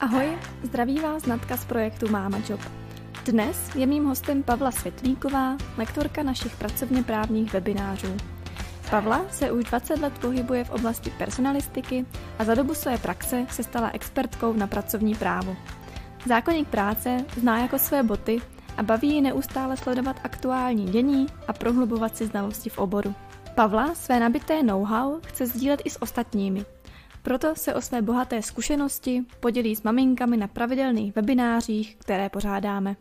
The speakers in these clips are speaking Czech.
Ahoj, zdraví vás Natka z projektu Máma Job. Dnes je mým hostem Pavla Světlíková, lektorka našich pracovně právních webinářů. Pavla se už 20 let pohybuje v oblasti personalistiky a za dobu své praxe se stala expertkou na pracovní právo. Zákonník práce zná jako své boty a baví ji neustále sledovat aktuální dění a prohlubovat si znalosti v oboru. Pavla své nabité know-how chce sdílet i s ostatními – proto se o své bohaté zkušenosti podělí s maminkami na pravidelných webinářích, které pořádáme.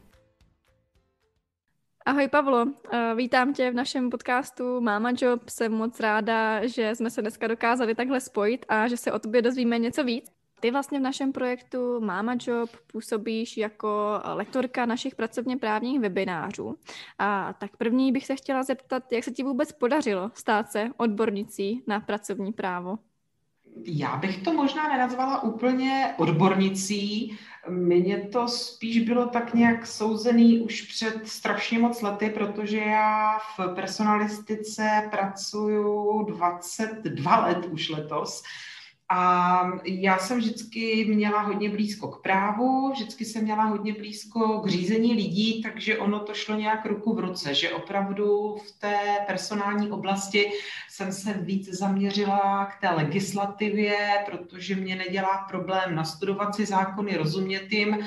Ahoj Pavlo, eh, vítám tě v našem podcastu Mama Job. Jsem moc ráda, že jsme se dneska dokázali takhle spojit a že se o tobě dozvíme něco víc. Ty vlastně v našem projektu Mama Job působíš jako lektorka našich pracovně právních webinářů. A tak první bych se chtěla zeptat, jak se ti vůbec podařilo stát se odbornicí na pracovní právo? Já bych to možná nenazvala úplně odbornicí. Mně to spíš bylo tak nějak souzený už před strašně moc lety, protože já v personalistice pracuju 22 let už letos. A já jsem vždycky měla hodně blízko k právu, vždycky jsem měla hodně blízko k řízení lidí, takže ono to šlo nějak ruku v ruce, že opravdu v té personální oblasti jsem se víc zaměřila k té legislativě, protože mě nedělá problém nastudovat si zákony, rozumět jim. Uh,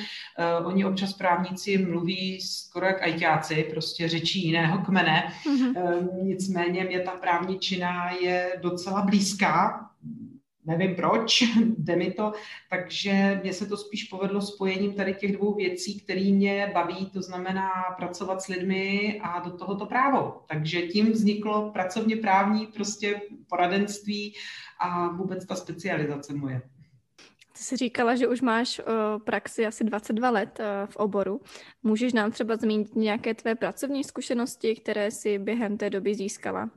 oni občas právníci mluví skoro jak ajťáci, prostě řečí jiného kmene. Mm-hmm. Nicméně mě ta právní čina je docela blízká, nevím proč, jde mi to, takže mně se to spíš povedlo spojením tady těch dvou věcí, které mě baví, to znamená pracovat s lidmi a do tohoto právo. Takže tím vzniklo pracovně právní prostě poradenství a vůbec ta specializace moje. Ty jsi říkala, že už máš uh, praxi asi 22 let uh, v oboru. Můžeš nám třeba zmínit nějaké tvé pracovní zkušenosti, které si během té doby získala?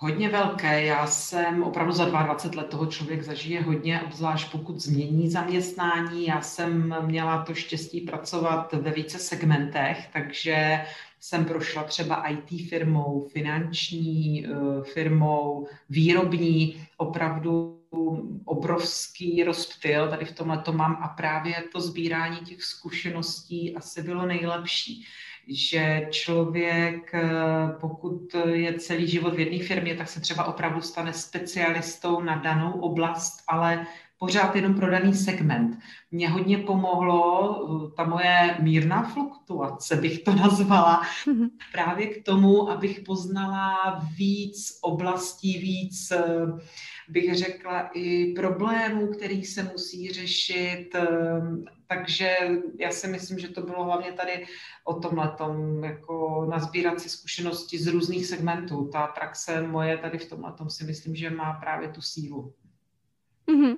Hodně velké. Já jsem opravdu za 22 let toho člověk zažije hodně, obzvlášť pokud změní zaměstnání. Já jsem měla to štěstí pracovat ve více segmentech, takže jsem prošla třeba IT firmou, finanční eh, firmou, výrobní, opravdu obrovský rozptyl tady v tomhle to mám a právě to sbírání těch zkušeností asi bylo nejlepší že člověk, eh, pokud je celý život v jedné firmě, tak se třeba opravdu stane specialistou na danou oblast, ale pořád jenom pro daný segment. Mě hodně pomohlo eh, ta moje mírná fluktuace, bych to nazvala, mm-hmm. právě k tomu, abych poznala víc oblastí, víc, eh, bych řekla, i problémů, který se musí řešit. Eh, takže já si myslím, že to bylo hlavně tady o tomhle, jako nazbírat si zkušenosti z různých segmentů. Ta praxe moje tady v tomhle si myslím, že má právě tu sílu. Mm-hmm.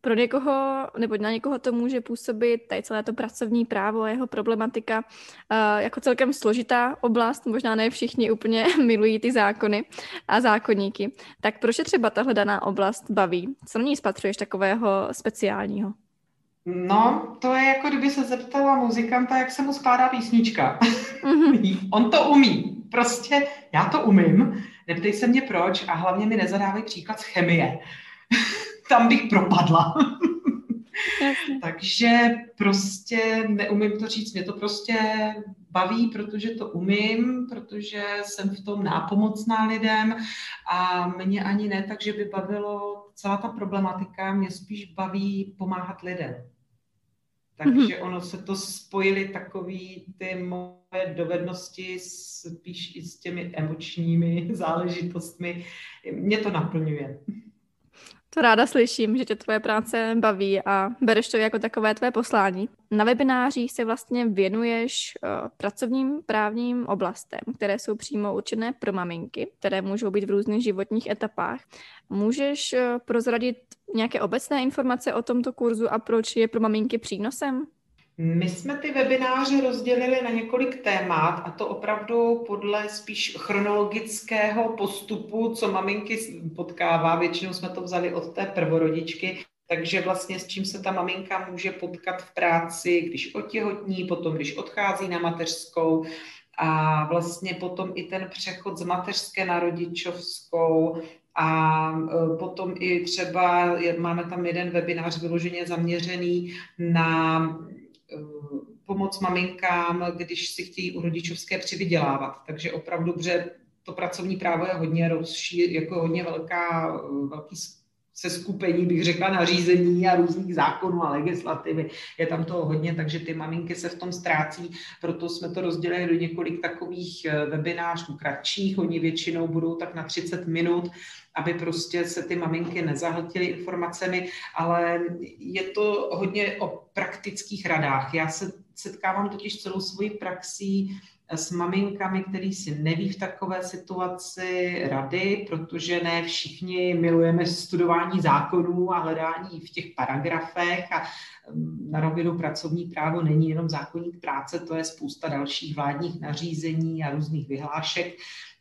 Pro někoho, nebo na někoho to může působit tady celé to pracovní právo a jeho problematika uh, jako celkem složitá oblast, možná ne všichni úplně milují ty zákony a zákonníky. Tak proč je třeba tahle daná oblast baví? Co na ní spatřuješ takového speciálního? No, to je jako kdyby se zeptala muzikanta, jak se mu skládá písnička. Mm-hmm. On to umí. Prostě já to umím. Neptej se mě proč a hlavně mi nezadávej příklad z chemie tam bych propadla. Takže prostě neumím to říct, mě to prostě baví, protože to umím, protože jsem v tom nápomocná lidem a mě ani ne tak, že by bavilo celá ta problematika, mě spíš baví pomáhat lidem. Takže mm-hmm. ono se to spojily takový ty moje dovednosti spíš i s těmi emočními záležitostmi. Mě to naplňuje. To ráda slyším, že tě tvoje práce baví a bereš to jako takové tvé poslání. Na webinářích se vlastně věnuješ uh, pracovním právním oblastem, které jsou přímo určené pro maminky, které můžou být v různých životních etapách. Můžeš uh, prozradit nějaké obecné informace o tomto kurzu a proč je pro maminky přínosem? My jsme ty webináře rozdělili na několik témat a to opravdu podle spíš chronologického postupu, co maminky potkává. Většinou jsme to vzali od té prvorodičky, takže vlastně s čím se ta maminka může potkat v práci, když otěhotní, potom když odchází na mateřskou a vlastně potom i ten přechod z mateřské na rodičovskou A e, potom i třeba máme tam jeden webinář vyloženě zaměřený na pomoc maminkám, když si chtějí u rodičovské přivydělávat. Takže opravdu, dobře, to pracovní právo je hodně rozšíř, jako hodně velká, velký se skupení, bych řekla, nařízení a různých zákonů a legislativy. Je tam toho hodně, takže ty maminky se v tom ztrácí, proto jsme to rozdělili do několik takových eh, webinářů kratších, oni většinou budou tak na 30 minut, aby prostě se ty maminky nezahltily informacemi, ale je to hodně o praktických radách. Já se setkávám totiž celou svoji praxí s maminkami, který si neví v takové situaci rady, protože ne všichni milujeme studování zákonů a hledání v těch paragrafech a mm, na rovinu pracovní právo není jenom zákonník práce, to je spousta dalších vládních nařízení a různých vyhlášek,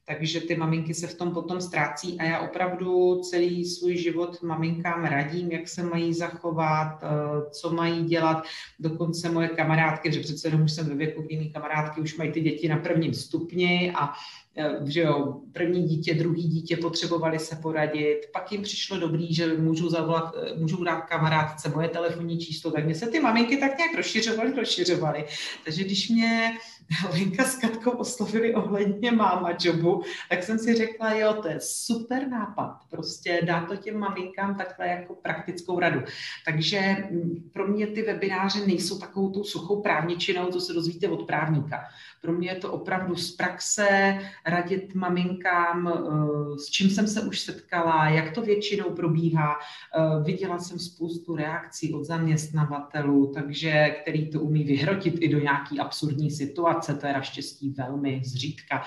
takže ty maminky se v tom potom ztrácí a já opravdu celý svůj život maminkám radím, jak se mají zachovat, eh, co mají dělat. Dokonce moje kamarádky, že přece jenom už jsem ve věku, kdy kamarádky už mají ty děti na prvním stupni a Eh, že jo, první dítě, druhý dítě potřebovali se poradit, pak jim přišlo dobrý, že můžu zavolat, eh, můžu dát kamarádce moje telefonní číslo, tak mě se ty maminky tak nějak rozšiřovaly, rozšiřovaly. Takže když mě Lenka s Katkou oslovili ohledně máma jobu, tak jsem si řekla, jo, to je super nápad, prostě dá to těm maminkám takhle jako praktickou radu. Takže mm, pro mě ty webináře nejsou takovou tou suchou právničinou, co se dozvíte od právníka. Pro mě je to opravdu z praxe, radit maminkám, eh, s čím jsem se už setkala, jak to většinou probíhá. Eh, viděla jsem spoustu reakcí od zaměstnavatelů, takže který to umí vyhrotit i do nějaký absurdní situace, to je naštěstí velmi zřídka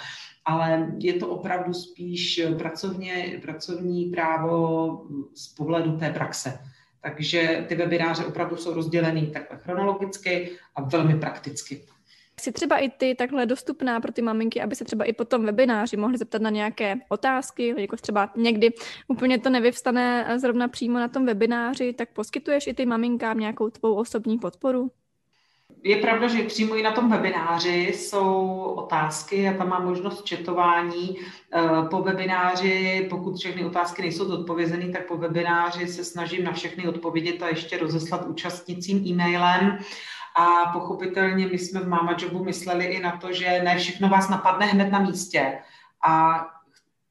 ale je to opravdu spíš pracovně, pracovní právo z pohledu té praxe. Takže ty webináře opravdu jsou rozdělený takhle chronologicky a velmi prakticky. Jsi třeba i ty takhle dostupná pro ty maminky, aby se třeba i po tom webináři mohly zeptat na nějaké otázky, jako třeba někdy úplně to nevyvstane zrovna přímo na tom webináři, tak poskytuješ i ty maminkám nějakou tvou osobní podporu? Je pravda, že přímo i na tom webináři jsou otázky a tam má možnost četování. Eh, po webináři, pokud všechny otázky nejsou zodpovězeny, tak po webináři se snažím na všechny odpovědět a ještě rozeslat účastnicím e-mailem. A pochopitelně my jsme v Mama Jobu mysleli i na to, že ne všechno vás napadne hned na místě. A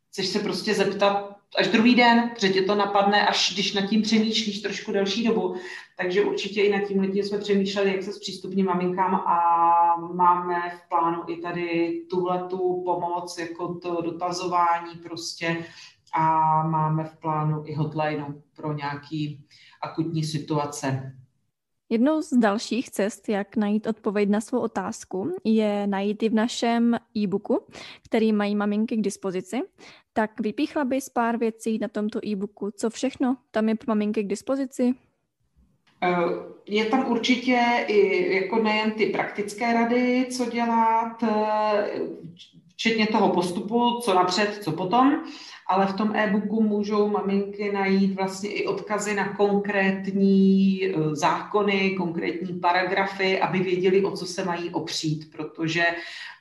chceš se prostě zeptat až druhý den, protože tě to napadne, až když nad tím přemýšlíš trošku delší dobu. Takže určitě i nad tím lidí jsme přemýšleli, jak se zpřístupní maminkám a máme v plánu i tady tuhle tu pomoc, jako to dotazování prostě a máme v plánu i hotline pro nějaký akutní situace. Jednou z dalších cest, jak najít odpověď na svou otázku, je najít i v našem e-booku, který mají maminky k dispozici. Tak vypíchla bys pár věcí na tomto e-booku, co všechno tam je pro maminky k dispozici? Eh, je tam určitě i jako nejen ty praktické rady, co dělat, eh, včetně toho postupu, co napřed, co potom, ale v tom e-booku můžou maminky najít vlastně i odkazy na konkrétní e, zákony, konkrétní paragrafy, aby věděli, o co se mají opřít, protože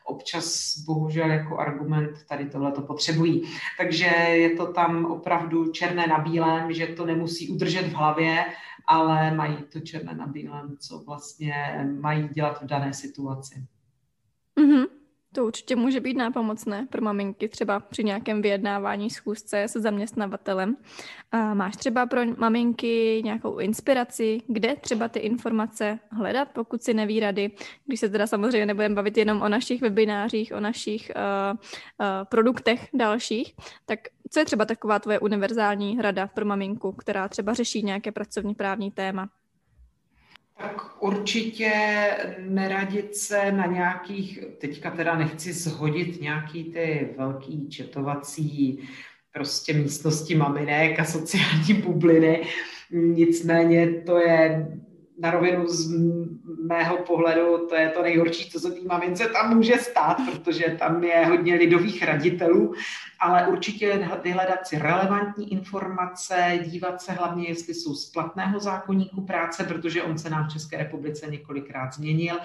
občas bohužel jako argument tady tohle to potřebují. Takže je to tam opravdu černé na bílém, že to nemusí udržet v hlavě, ale mají to černé na bílém, co vlastně mají dělat v dané situaci. Mm-hmm. To určitě může být nápomocné pro maminky, třeba při nějakém vyjednávání schůzce se zaměstnavatelem. A máš třeba pro maminky nějakou inspiraci, kde třeba ty informace hledat, pokud si neví rady, když se teda samozřejmě nebudeme bavit jenom o našich webinářích, o našich uh, uh, produktech dalších, tak co je třeba taková tvoje univerzální rada pro maminku, která třeba řeší nějaké pracovní právní téma? Tak určitě neradit se na nějakých, teďka teda nechci zhodit nějaký ty velký četovací prostě místnosti maminek a sociální bubliny, nicméně to je na rovinu z mého pohledu to je to nejhorší, co se té mamince tam může stát, protože tam je hodně lidových raditelů, ale určitě vyhledat si relevantní informace, dívat se hlavně, jestli jsou z platného zákonníku práce, protože on se nám v České republice několikrát změnil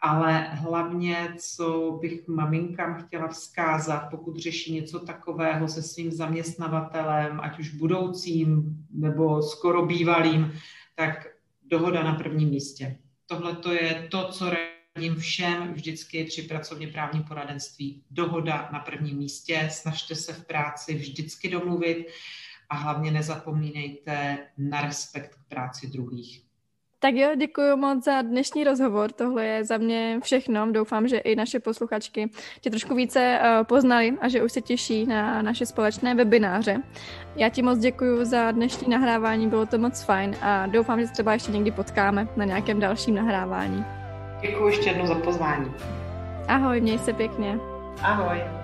ale hlavně, co bych maminkám chtěla vzkázat, pokud řeší něco takového se svým zaměstnavatelem, ať už budoucím nebo skoro bývalým, tak dohoda na prvním místě. Tohle to je to, co radím všem vždycky při pracovně právním poradenství. Dohoda na prvním místě, snažte se v práci vždycky domluvit a hlavně nezapomínejte na respekt k práci druhých. Tak jo, děkuji moc za dnešní rozhovor. Tohle je za mě všechno. Doufám, že i naše posluchačky tě trošku více uh, poznali a že už se těší na naše společné webináře. Já ti moc děkuji za dnešní nahrávání, bylo to moc fajn a doufám, že se třeba ještě někdy potkáme na nějakém dalším nahrávání. Děkuji ještě jednou za pozvání. Ahoj, měj se pěkně. Ahoj.